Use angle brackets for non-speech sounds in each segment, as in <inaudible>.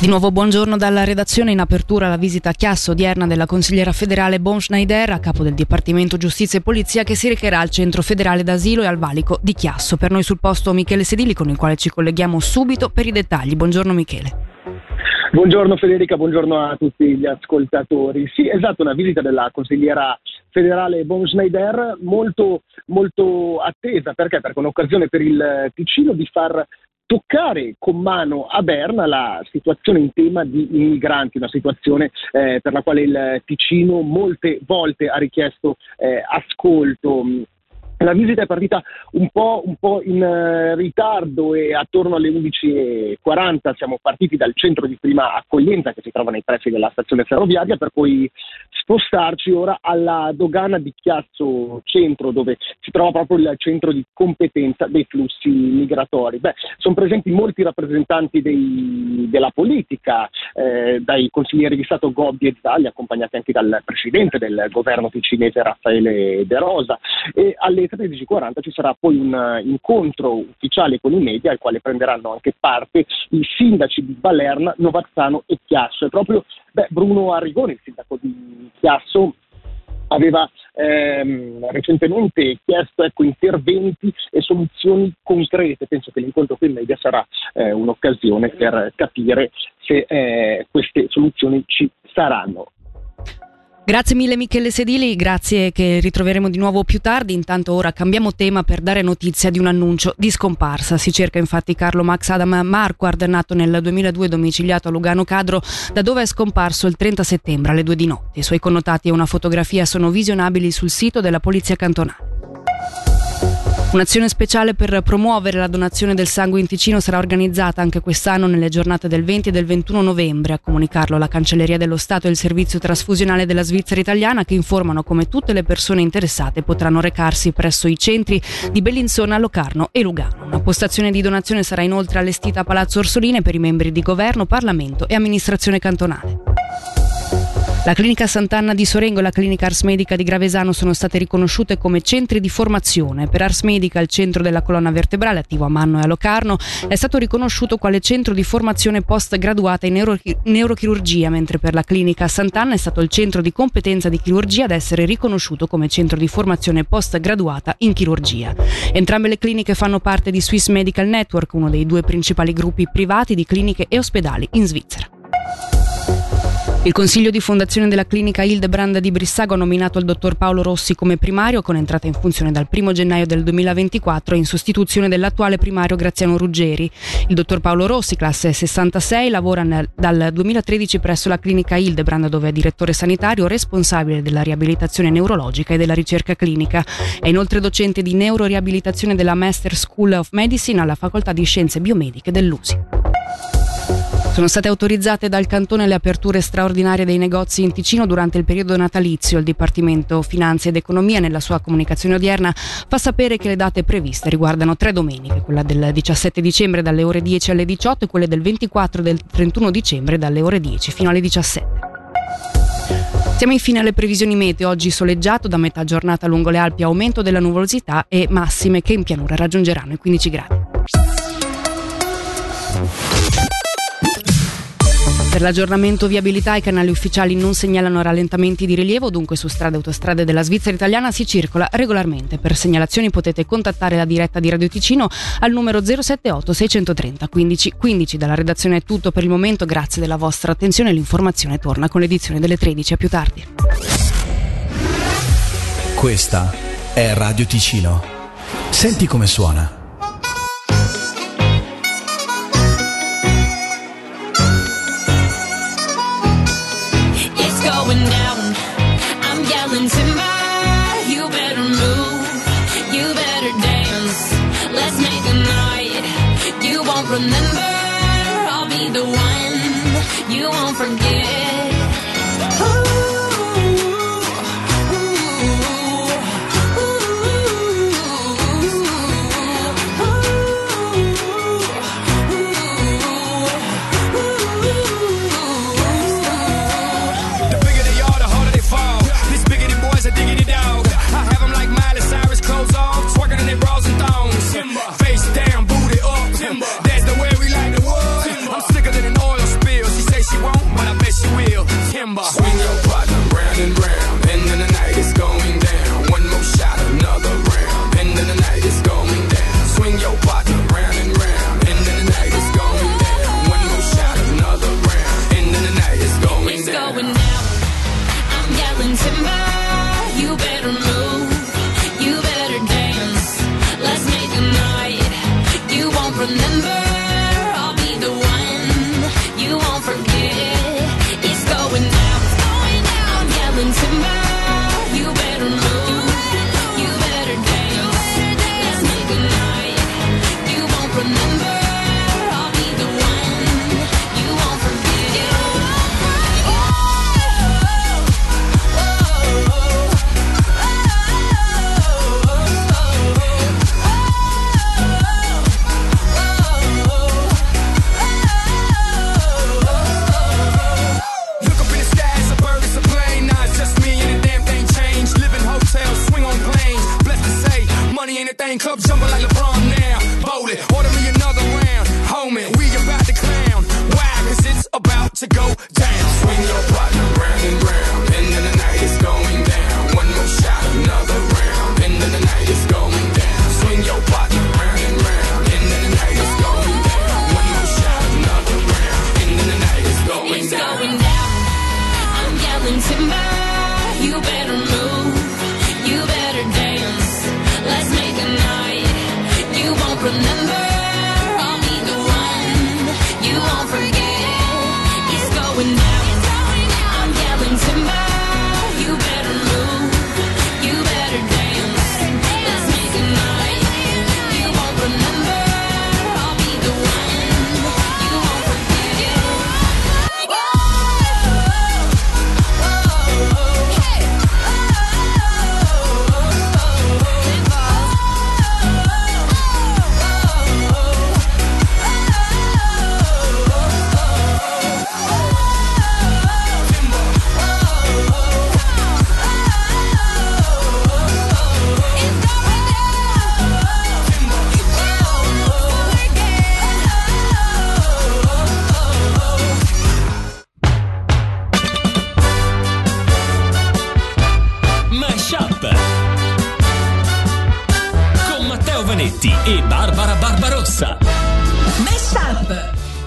Di nuovo buongiorno dalla redazione in apertura la visita a Chiasso odierna della consigliera federale Bon Schneider a capo del Dipartimento Giustizia e Polizia che si recherà al centro federale d'asilo e al valico di Chiasso. Per noi sul posto Michele Sedili con il quale ci colleghiamo subito per i dettagli. Buongiorno Michele. Buongiorno Federica, buongiorno a tutti gli ascoltatori. Sì, esatto, una visita della consigliera federale Bon Schneider molto, molto attesa. Perché? Perché è un'occasione per il Ticino di far toccare con mano a Berna la situazione in tema di immigranti, una situazione eh, per la quale il Ticino molte volte ha richiesto eh, ascolto. La visita è partita un po', un po in uh, ritardo e attorno alle 11.40 siamo partiti dal centro di prima accoglienza che si trova nei pressi della stazione ferroviaria per poi spostarci ora alla dogana di Chiasso Centro dove si trova proprio il centro di competenza dei flussi migratori. Beh, sono presenti molti rappresentanti dei, della politica, eh, dai consiglieri di Stato Gobbi e Zagli accompagnati anche dal presidente del governo ticinese Raffaele De Rosa e alle 13.40 ci sarà poi un uh, incontro ufficiale con i media al quale prenderanno anche parte i sindaci di Balerna, Novazzano e Chiasso. E proprio beh, Bruno Arrigoni, il sindaco di Chiasso, aveva ehm, recentemente chiesto ecco, interventi e soluzioni concrete. Penso che l'incontro con i media sarà eh, un'occasione per capire se eh, queste soluzioni ci saranno. Grazie mille Michele Sedili, grazie che ritroveremo di nuovo più tardi. Intanto ora cambiamo tema per dare notizia di un annuncio di scomparsa. Si cerca infatti Carlo Max Adam Marquardt, nato nel 2002 domiciliato a Lugano Cadro, da dove è scomparso il 30 settembre alle 2 di notte. I suoi connotati e una fotografia sono visionabili sul sito della Polizia Cantonale. Un'azione speciale per promuovere la donazione del sangue in Ticino sarà organizzata anche quest'anno nelle giornate del 20 e del 21 novembre. A comunicarlo la Cancelleria dello Stato e il Servizio Trasfusionale della Svizzera Italiana che informano come tutte le persone interessate potranno recarsi presso i centri di Bellinzona, Locarno e Lugano. Una postazione di donazione sarà inoltre allestita a Palazzo Orsoline per i membri di governo, Parlamento e amministrazione cantonale. La clinica Sant'Anna di Sorengo e la clinica Ars Medica di Gravesano sono state riconosciute come centri di formazione. Per Ars Medica, il centro della colonna vertebrale attivo a Manno e a Locarno, è stato riconosciuto quale centro di formazione post graduata in neuro- neurochirurgia, mentre per la clinica Sant'Anna è stato il centro di competenza di chirurgia ad essere riconosciuto come centro di formazione post graduata in chirurgia. Entrambe le cliniche fanno parte di Swiss Medical Network, uno dei due principali gruppi privati di cliniche e ospedali in Svizzera. Il consiglio di fondazione della clinica Hildebrand di Brissago ha nominato il dottor Paolo Rossi come primario con entrata in funzione dal 1 gennaio del 2024 in sostituzione dell'attuale primario Graziano Ruggeri. Il dottor Paolo Rossi, classe 66, lavora nel, dal 2013 presso la clinica Hildebrand dove è direttore sanitario responsabile della riabilitazione neurologica e della ricerca clinica. È inoltre docente di neuroriabilitazione della Master School of Medicine alla Facoltà di Scienze Biomediche dell'USI. Sono state autorizzate dal Cantone le aperture straordinarie dei negozi in Ticino durante il periodo natalizio. Il Dipartimento Finanze ed Economia nella sua comunicazione odierna fa sapere che le date previste riguardano tre domeniche, quella del 17 dicembre dalle ore 10 alle 18 e quelle del 24 e del 31 dicembre dalle ore 10 fino alle 17. Siamo infine alle previsioni meteo, oggi soleggiato da metà giornata lungo le Alpi, aumento della nuvolosità e massime che in pianura raggiungeranno i 15 gradi. Per l'aggiornamento viabilità i canali ufficiali non segnalano rallentamenti di rilievo, dunque su strade e autostrade della Svizzera italiana si circola regolarmente. Per segnalazioni potete contattare la diretta di Radio Ticino al numero 078 630 15 15. Dalla redazione è tutto per il momento, grazie della vostra attenzione. L'informazione torna con l'edizione delle 13 a più tardi. Questa è Radio Ticino. Senti come suona. Remember.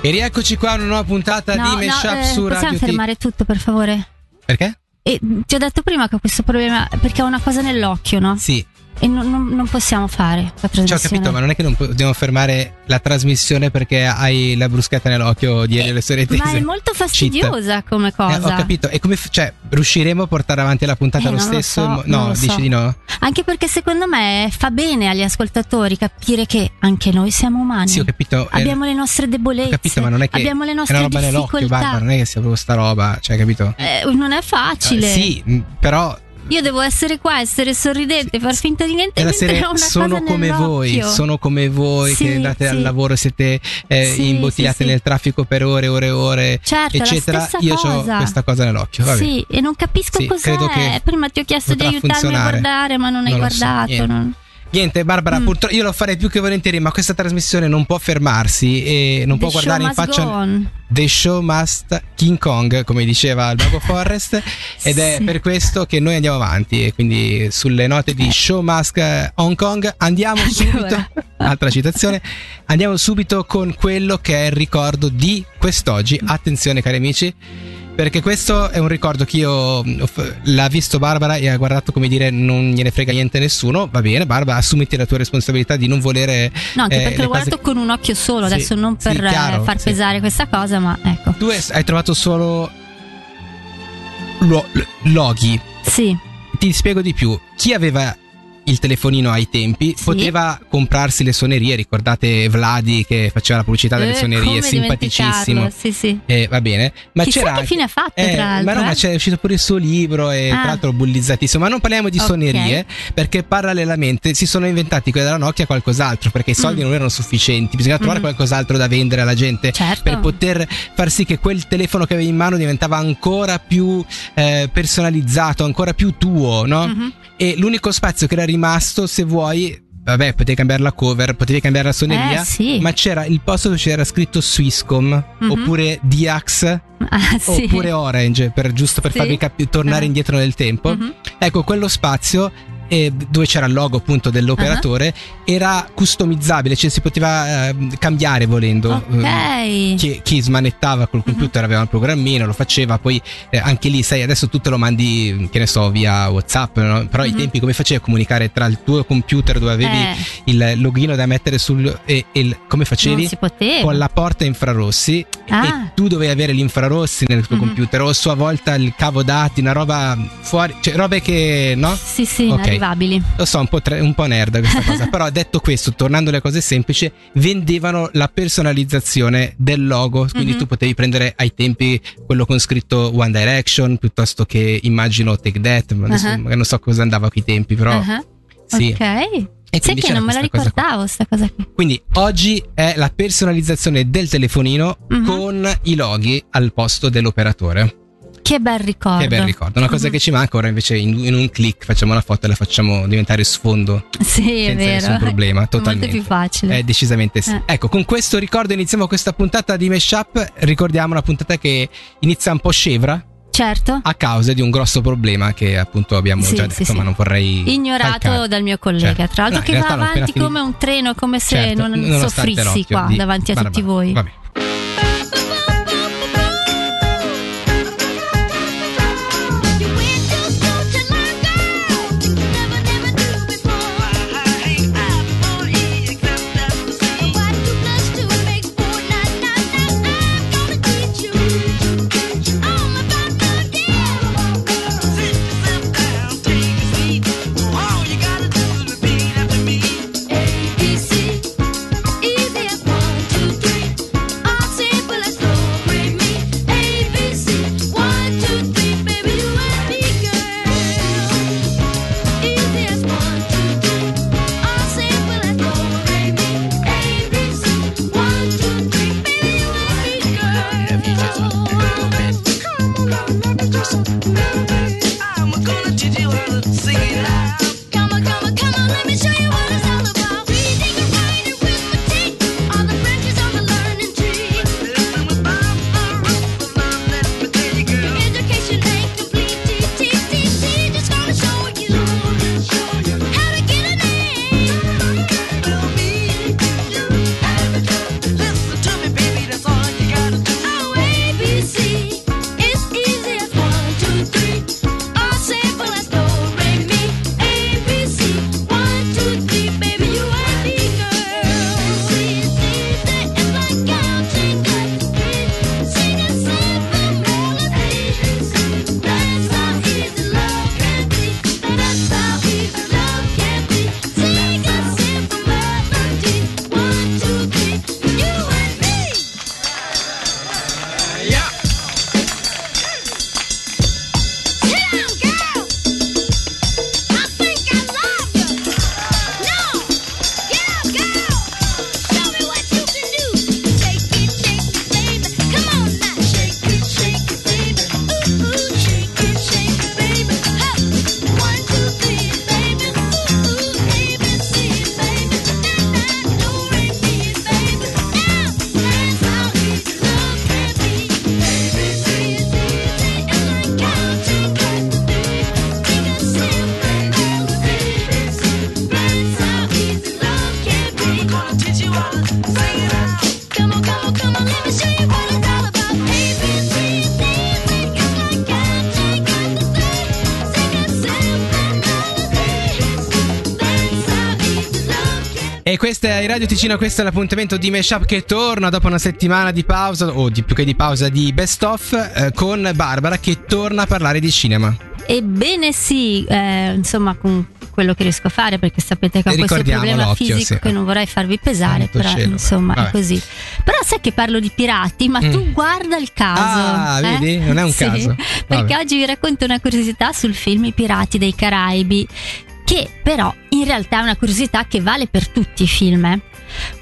E rieccoci qua a una nuova puntata No, di no, Meshup eh, su possiamo Radio T. fermare tutto, per favore? Perché? E, ti ho detto prima che ho questo problema perché ho una cosa nell'occhio, no? Sì, E non, non- non possiamo fare la ci ho trasmissione. capito, ma non è che non dobbiamo fermare la trasmissione perché hai la bruschetta nell'occhio di Elio Le Sorelle Eh, Ma Tese. è molto Cheat. fastidiosa come cosa. Eh, ho capito. E come cioè, riusciremo a portare avanti la puntata Eh, lo non lo stesso? so, no, lo dici so. di no? Anche perché secondo me fa bene agli ascoltatori capire che anche noi siamo umani. Sì, ho capito. eh, Abbiamo le nostre ho debolezze. capito, ma non è che abbiamo le è nostre una roba nell'occhio, difficoltà. Barbara, non è che sia proprio sta roba, cioè, capito? Eh, non è facile. Eh, sì, però Io devo essere qua, essere sorridente, far finta di niente mentre serie sono come voi, sono come voi Sì, che andate al sì. lavoro, siete eh, Sì, imbottigliate nel traffico per ore, ore, ore, Certo, è la eccetera. Io ho questa cosa nell'occhio. Vabbè. Sì, e non capisco cos'è. Prima ti ho chiesto di aiutarmi a funzionare. guardare, ma non hai Non so, guardato. non- Niente, Barbara, Mm. purtroppo io lo farei più che volentieri, ma questa trasmissione non può fermarsi e non The può guardare in faccia. on. The show must King Kong, come diceva il Mago Forrest, <laughs> ed è Sì. per questo che noi andiamo avanti. E quindi sulle note di Show Must Hong Kong andiamo subito. Altra citazione. Andiamo subito con quello che è il ricordo di quest'oggi. Attenzione, cari amici. Perché questo è un ricordo che io f- l'ha visto Barbara e ha guardato come dire non gliene frega niente a nessuno. Va bene, Barbara, assumiti la tua responsabilità di non volere. No, anche eh, perché l'ho cose- guardato con un occhio solo, Sì, adesso non sì, per eh, chiaro, far sì. pesare questa cosa, ma ecco. Tu hai trovato solo lo- loghi. Sì, Ti spiego di più. Chi aveva il telefonino ai tempi Sì. poteva comprarsi le suonerie. Ricordate Vladi che faceva la pubblicità delle Eh, suonerie, simpaticissimo. Sì, sì. Eh, va bene, ma Chissà c'era che fine ha fatto, Eh, tra l'altro. Ma no, eh? ma c'è uscito pure il suo libro e Ah. tra l'altro bullizzatissimo. Ma non parliamo di Ok. suonerie perché parallelamente si sono inventati quelli della Nokia qualcos'altro perché i soldi Mm. non erano sufficienti. Bisogna trovare Mhm. qualcos'altro da vendere alla gente Certo. per poter far sì che quel telefono che avevi in mano diventava ancora più eh, personalizzato, ancora più tuo, no? Mhm. E l'unico spazio che era rimasto, se vuoi, vabbè, potevi cambiare la cover, potevi cambiare la suoneria, Eh, sì. ma c'era il posto dove c'era scritto Swisscom Mhm. oppure Diax Ah, sì. oppure Orange, per, giusto per Sì. farvi capi- tornare Ah. indietro nel tempo. Mhm. Ecco, quello spazio eh, dove c'era il logo appunto dell'operatore era customizzabile, cioè si poteva eh, cambiare volendo. Eh, Ok. chi, chi smanettava col computer aveva il programmino, lo faceva, poi eh, anche lì, sai, adesso tu te lo mandi, che ne so, via WhatsApp, no? però ai Mhm. tempi come facevi a comunicare tra il tuo computer dove avevi Eh, il login da mettere sul... e, e come facevi? non si poteva. Con la porta infrarossi Ah. e tu dovevi avere gli infrarossi nel tuo Mhm. computer o a sua volta il cavo dati, una roba fuori, cioè robe che no? Sì, sì, Ok. Inarrivabili. Lo so, un po', tre- un po' nerd questa cosa, <laughs> però detto questo, tornando alle cose semplici, vendevano la personalizzazione del logo, quindi Mhm. tu potevi prendere ai tempi quello con scritto One Direction piuttosto che immagino Take That, ma adesso magari non so cosa andava a quei tempi, però Ah, sì. Ok. E Sai che non me la questa ricordavo, sta cosa qui. Quindi oggi è la personalizzazione del telefonino Mhm. con i loghi al posto dell'operatore. Che bel ricordo. Che bel ricordo. Una cosa Mhm. che ci manca ora invece in, in un click facciamo una foto e la facciamo diventare sfondo Sì, è senza vero. nessun problema, È totalmente. molto più facile. Eh, decisamente sì. Eh. Ecco, con questo ricordo iniziamo questa puntata di Meshup. Ricordiamo una puntata che inizia un po' scevra certo. a causa di un grosso problema che appunto abbiamo Sì, già detto, sì. ma non vorrei Ignorato calcare. dal mio collega, Certo. tra l'altro, No, che va avanti finito. come un treno, come se Certo, non soffrissi qua di davanti a Barbara. tutti voi. Vabbè. E questa è Radio Ticino, questo è l'appuntamento di Meshup che torna dopo una settimana di pausa, o di più che di pausa, di best of, eh, con Barbara che torna a parlare di cinema. Ebbene sì, eh, insomma con quello che riesco a fare perché sapete che ho questo problema fisico sì. che non vorrei farvi pesare, Santo però cielo. insomma Vabbè. è così. Però sai che parlo di pirati, ma tu guarda il caso. Ah, eh? vedi? Non è un <laughs> Sì, caso. Perché Vabbè. oggi vi racconto una curiosità sul film I Pirati dei Caraibi, che però in realtà è una curiosità che vale per tutti i film. eh.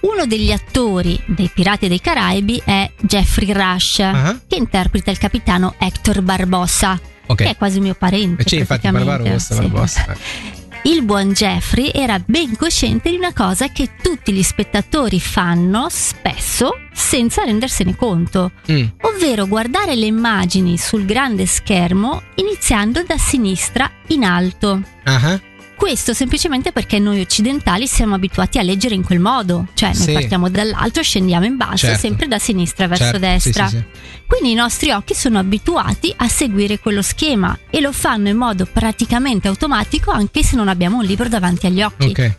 Uno degli attori dei Pirati dei Caraibi è Jeffrey Rush, Ah. che interpreta il capitano Hector Barbossa, Ok. che è quasi mio parente. Eh, sì, infatti. Barbarossa, Sì. Barbossa. Il buon Jeffrey era ben cosciente di una cosa che tutti gli spettatori fanno spesso senza rendersene conto, Mm. ovvero guardare le immagini sul grande schermo iniziando da sinistra in alto. Ah, Questo semplicemente perché noi occidentali siamo abituati a leggere in quel modo, cioè noi Sì. partiamo dall'alto, scendiamo in basso, Certo. sempre da sinistra verso certo, destra. sì, sì, Quindi i nostri occhi sono abituati a seguire quello schema e lo fanno in modo praticamente automatico anche se non abbiamo un libro davanti agli occhi. Ok.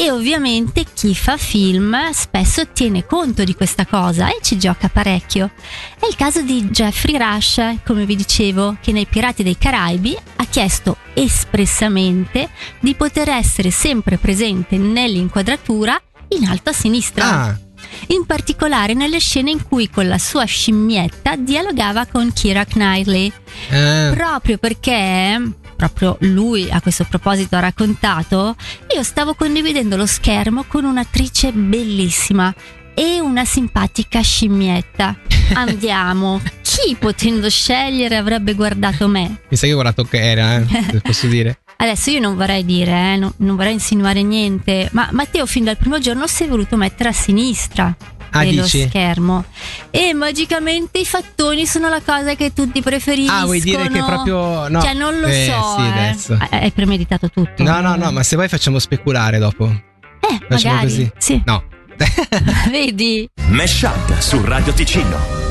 E ovviamente chi fa film spesso tiene conto di questa cosa e ci gioca parecchio. È il caso di Jeffrey Rush, come vi dicevo, che nei Pirati dei Caraibi ha chiesto espressamente di poter essere sempre presente nell'inquadratura in alto a sinistra. Ah, In particolare nelle scene in cui con la sua scimmietta dialogava con Kira Knightley. eh, Proprio perché, proprio lui a questo proposito ha raccontato, io stavo condividendo lo schermo con un'attrice bellissima e una simpatica scimmietta. <laughs> Andiamo. Chi potendo scegliere avrebbe guardato me? mi sa che ho guardato che era, eh, posso dire. <laughs> Adesso io non vorrei dire, eh, no- non vorrei insinuare niente, ma Matteo fin dal primo giorno si è voluto mettere a sinistra Ah, dello dici? schermo e magicamente i fattoni sono la cosa che tutti preferiscono. Ah, vuoi dire che proprio no. Cioè non lo Eh, so, sì, eh. adesso. Hai premeditato tutto. No, no, no, ma se vuoi facciamo speculare dopo. Eh, Facciamo magari. così. Sì. No. <laughs> Vedi? Mesh Up su Radio Ticino.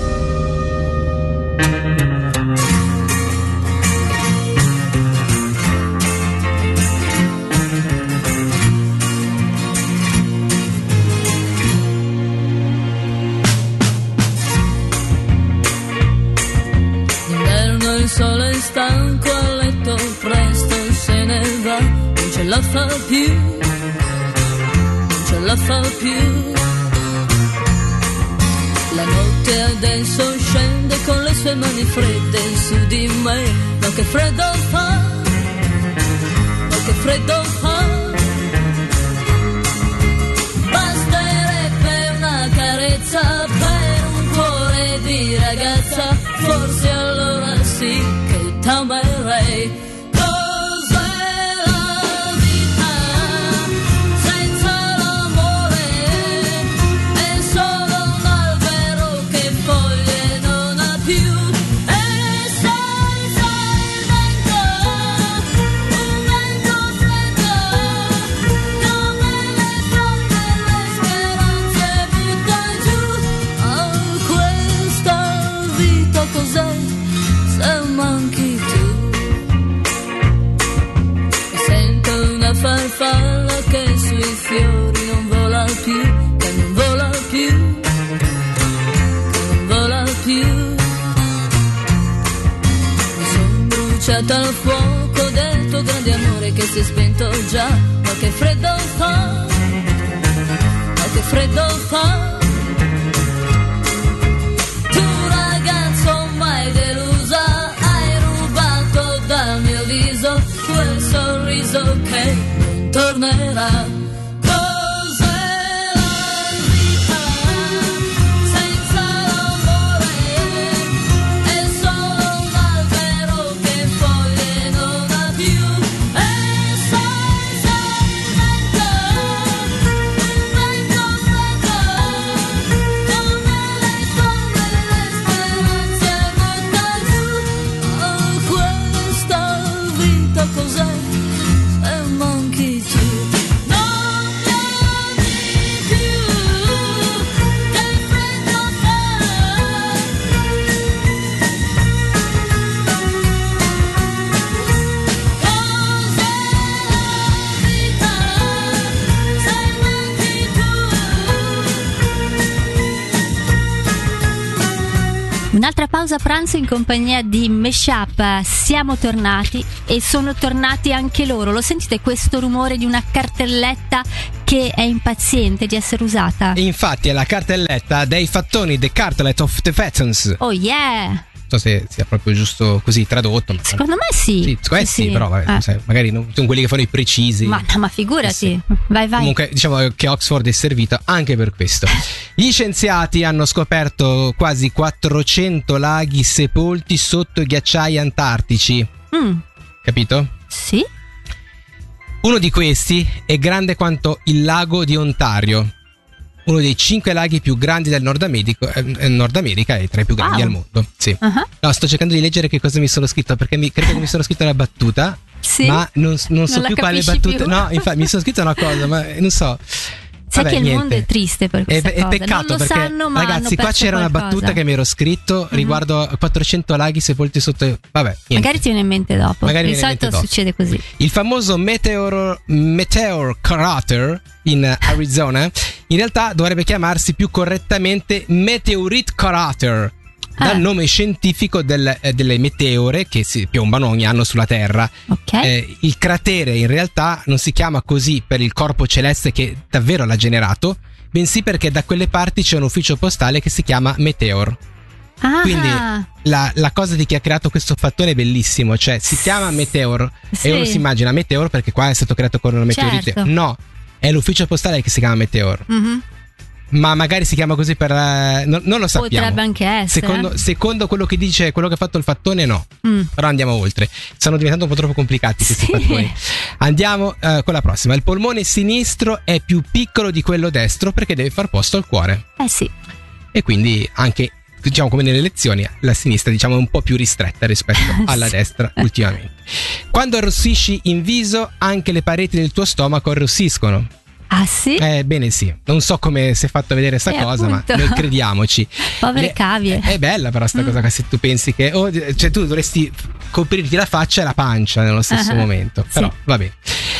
La fa più, non ce la fa più. La notte adesso scende con le sue mani fredde su di me, ma che freddo fa, ma che freddo fa. Basterebbe una carezza per un cuore di ragazza, forse allora sì che t'amerei. Cos'è se manchi tu? E sento una farfalla che sui fiori non vola più, che non vola più, che non vola più. Mi son bruciata al fuoco del tuo grande amore che si è spento già, ma che freddo fa, ma che freddo fa. Sorriso che non tornerà. Pausa pranzo in compagnia di Meshup. Siamo tornati e sono tornati anche loro. Lo sentite questo rumore di una cartelletta che è impaziente di essere usata? Infatti è la cartelletta dei fattoni The Cartlet of the Veterans. Oh yeah! Non so se sia proprio giusto così tradotto. ma- Secondo me sì. Sì, secondo me sì, sì. però vabbè, Eh. sai, magari non sono quelli che fanno i precisi. Ma, ma figurati, Sì. vai vai. Comunque, diciamo che Oxford è servita anche per questo. <laughs> Gli scienziati hanno scoperto quasi 400 laghi sepolti sotto i ghiacciai antartici. Mm, Capito? sì? Uno di questi è grande quanto il lago di Ontario. Uno dei cinque laghi più grandi del Nord America, eh, Nord America e tra i più grandi Wow. al mondo. Sì. Ah, No, sto cercando di leggere che cosa mi sono scritto perché mi, credo che mi sono scritto una battuta. Sì? Ma non, non so Non più quale battuta. più? No, infatti mi sono scritto una cosa, ma non so. Sai Vabbè, che il niente. mondo è triste per È, questa è cosa. peccato non lo perché sanno, ma ragazzi, qua c'era una qualcosa. battuta che mi ero scritto riguardo a 400 laghi sepolti sotto. Vabbè, niente. Magari ti viene in mente dopo. Magari Di solito succede così. Il famoso Meteor, Meteor Crater in Arizona in realtà dovrebbe chiamarsi più correttamente Meteorite Crater. Dal Ah. nome scientifico del- eh, delle meteore che si piombano ogni anno sulla Terra. Ok. Eh, il cratere in realtà non si chiama così per il corpo celeste che davvero l'ha generato, bensì perché da quelle parti c'è un ufficio postale che si chiama Meteor. ah, Quindi la, la cosa di chi ha creato questo fattone è bellissimo, cioè si chiama Meteor Sì. e uno si immagina Meteor perché qua è stato creato con una meteorite. Certo. No, è l'ufficio postale che si chiama Meteor, mhm. Ma magari si chiama così per... eh, non, non lo sappiamo. Potrebbe anche essere. Secondo, secondo quello che dice, quello che ha fatto il fattone, no. Mm. Però andiamo oltre. Stanno diventando un po' troppo complicati questi Sì. fattoni. Andiamo eh, con la prossima. Il polmone sinistro è più piccolo di quello destro perché deve far posto al cuore. Eh sì. E quindi anche, diciamo come nelle elezioni, la sinistra diciamo è un po' più ristretta rispetto <laughs> alla destra ultimamente. Quando arrossisci in viso, anche le pareti del tuo stomaco arrossiscono. Ah sì? Eh, bene sì. Non so come si è fatto vedere sta Eh, cosa, appunto. ma noi crediamoci. <laughs> Povere Le- cavie. È bella però sta Mm. cosa che se tu pensi che... oh, cioè tu dovresti coprirti la faccia e la pancia nello stesso Ah, momento. sì. Però va bene.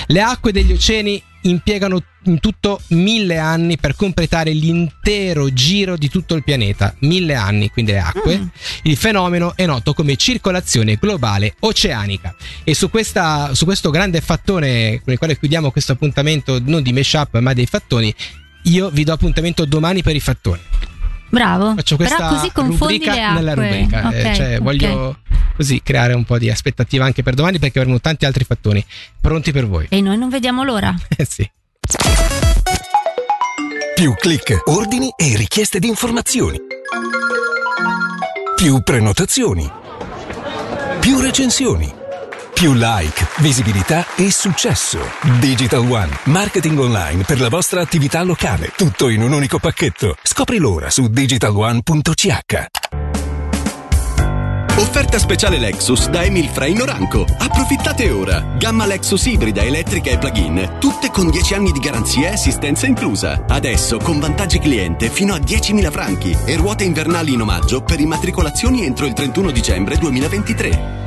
Le acque degli oceani impiegano in tutto mille anni per completare l'intero giro di tutto il pianeta. Mille anni, quindi le acque. Mm. Il fenomeno è noto come circolazione globale oceanica. E su, questa, su questo grande fattone con il quale chiudiamo questo appuntamento, non di mashup, ma dei fattoni, io vi do appuntamento domani per i fattoni. Bravo. Faccio questa Però così confondi le acque. nella rubrica. Eh, Ok, cioè, ok. voglio così creare un po' di aspettativa anche per domani perché avremo tanti altri fattoni pronti per voi. E noi non vediamo l'ora. <laughs> Eh sì. Più click, ordini e richieste di informazioni. Più prenotazioni. Più recensioni. Più like, visibilità e successo. Digital One, marketing online per la vostra attività locale. Tutto in un unico pacchetto. Scopri l'ora su digitalone.ch. Offerta speciale Lexus da Emil Frey Noranco. Approfittate ora. Gamma Lexus ibrida, elettrica e plug-in, tutte con 10 anni di garanzia e assistenza inclusa. Adesso con vantaggi cliente fino a 10.000 franchi e ruote invernali in omaggio per immatricolazioni entro il 31 dicembre 2023.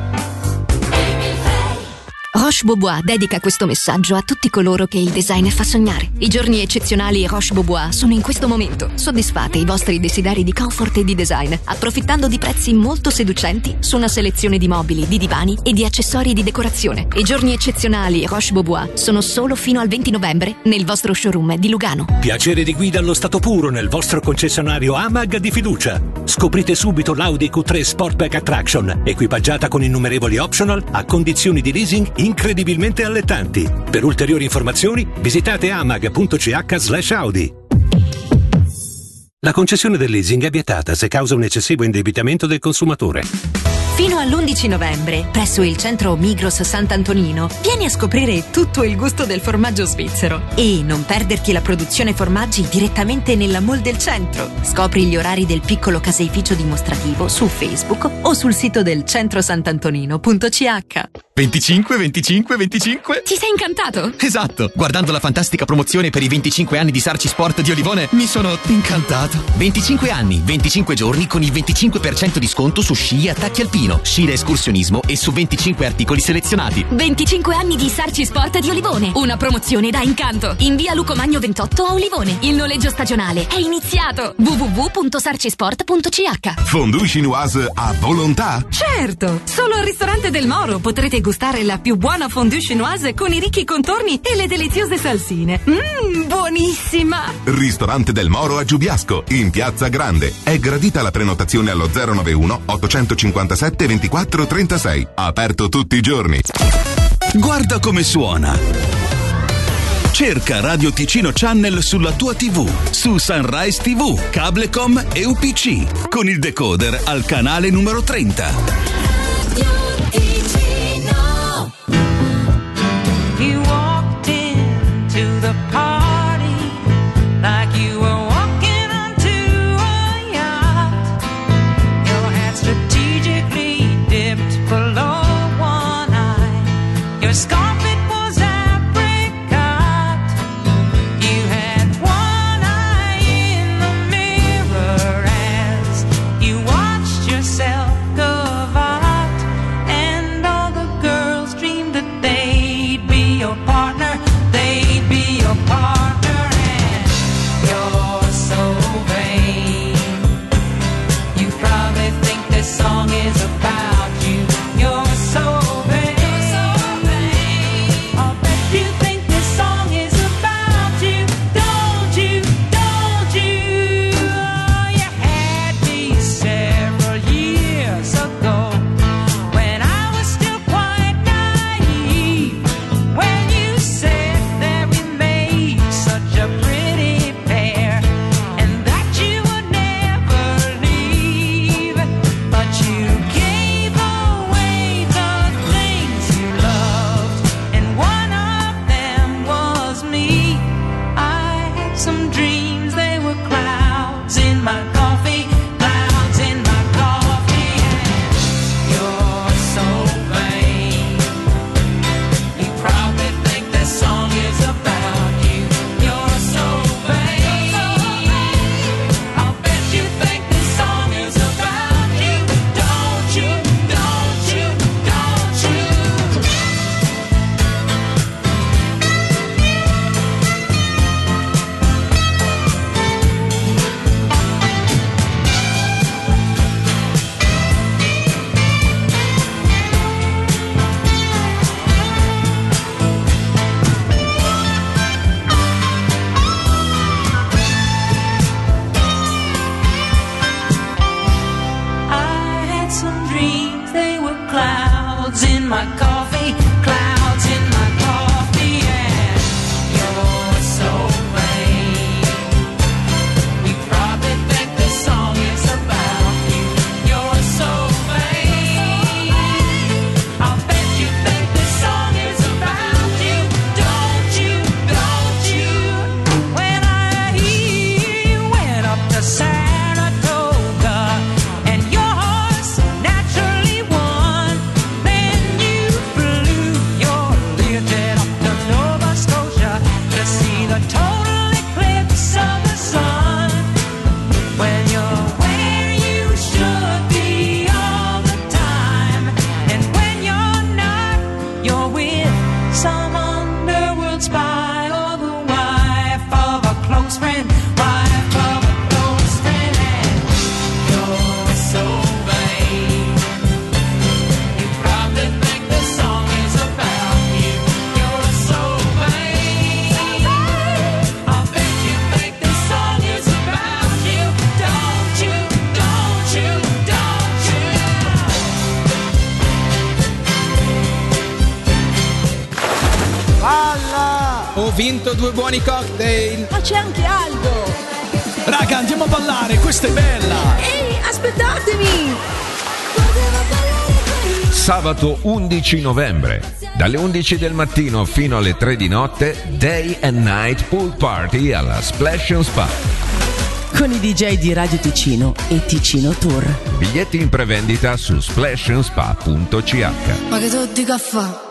Roche Beaubois dedica questo messaggio a tutti coloro che il design fa sognare. I giorni eccezionali Roche Beaubois sono in questo momento. Soddisfate i vostri desideri di comfort e di design, approfittando di prezzi molto seducenti su una selezione di mobili, di divani e di accessori di decorazione. I giorni eccezionali Roche Beaubois sono solo fino al 20 novembre nel vostro showroom di Lugano. Piacere di guida allo stato puro nel vostro concessionario AMAG di fiducia. Scoprite subito l'Audi Q3 Sportback Attraction, equipaggiata con innumerevoli optional a condizioni di leasing incredibilmente allettanti. Per ulteriori informazioni visitate amag.ch slash Audi. La concessione del leasing è vietata se causa un eccessivo indebitamento del consumatore. Fino all'11 novembre, presso il centro Migros Sant'Antonino, vieni a scoprire tutto il gusto del formaggio svizzero e non perderti la produzione formaggi direttamente nella mall del centro. Scopri gli orari del piccolo caseificio dimostrativo su Facebook o sul sito del centrosant'antonino.ch. 25, 25, 25. Ti sei incantato? Esatto, guardando la fantastica promozione per i 25 anni di Sarci Sport di Olivone mi sono incantato. 25 anni, 25 giorni con il 25% di sconto su sci e attacchi alpino, sci da escursionismo e su 25 articoli selezionati. 25 anni di Sarci Sport di Olivone. Una promozione da incanto. In via Lucomagno 28 a Olivone. Il noleggio stagionale è iniziato. www.sarcisport.ch Fondue chinoise a volontà? Certo! Solo al ristorante del Moro potrete gustare la più buona fondue chinoise con i ricchi contorni e le deliziose salsine. Mmm, buonissima! Ristorante del Moro a Giubiasco, in Piazza Grande. È gradita la prenotazione allo 091 857 24 36. Aperto tutti i giorni. Guarda come suona. Cerca Radio Ticino Channel sulla tua TV, su Sunrise TV, Cablecom e UPC, con il decoder al canale numero 30. Vinto due buoni cocktail! Ma c'è anche Aldo! Raga, andiamo a ballare, questa è bella! Ehi, aspettatemi! Sabato 11 novembre, dalle 11 del mattino fino alle 3 di notte, Day and Night Pool Party alla Splash and Spa. con i DJ di Radio Ticino e Ticino Tour. Biglietti in prevendita su splashandspa.ch. Ma che tu di caffè?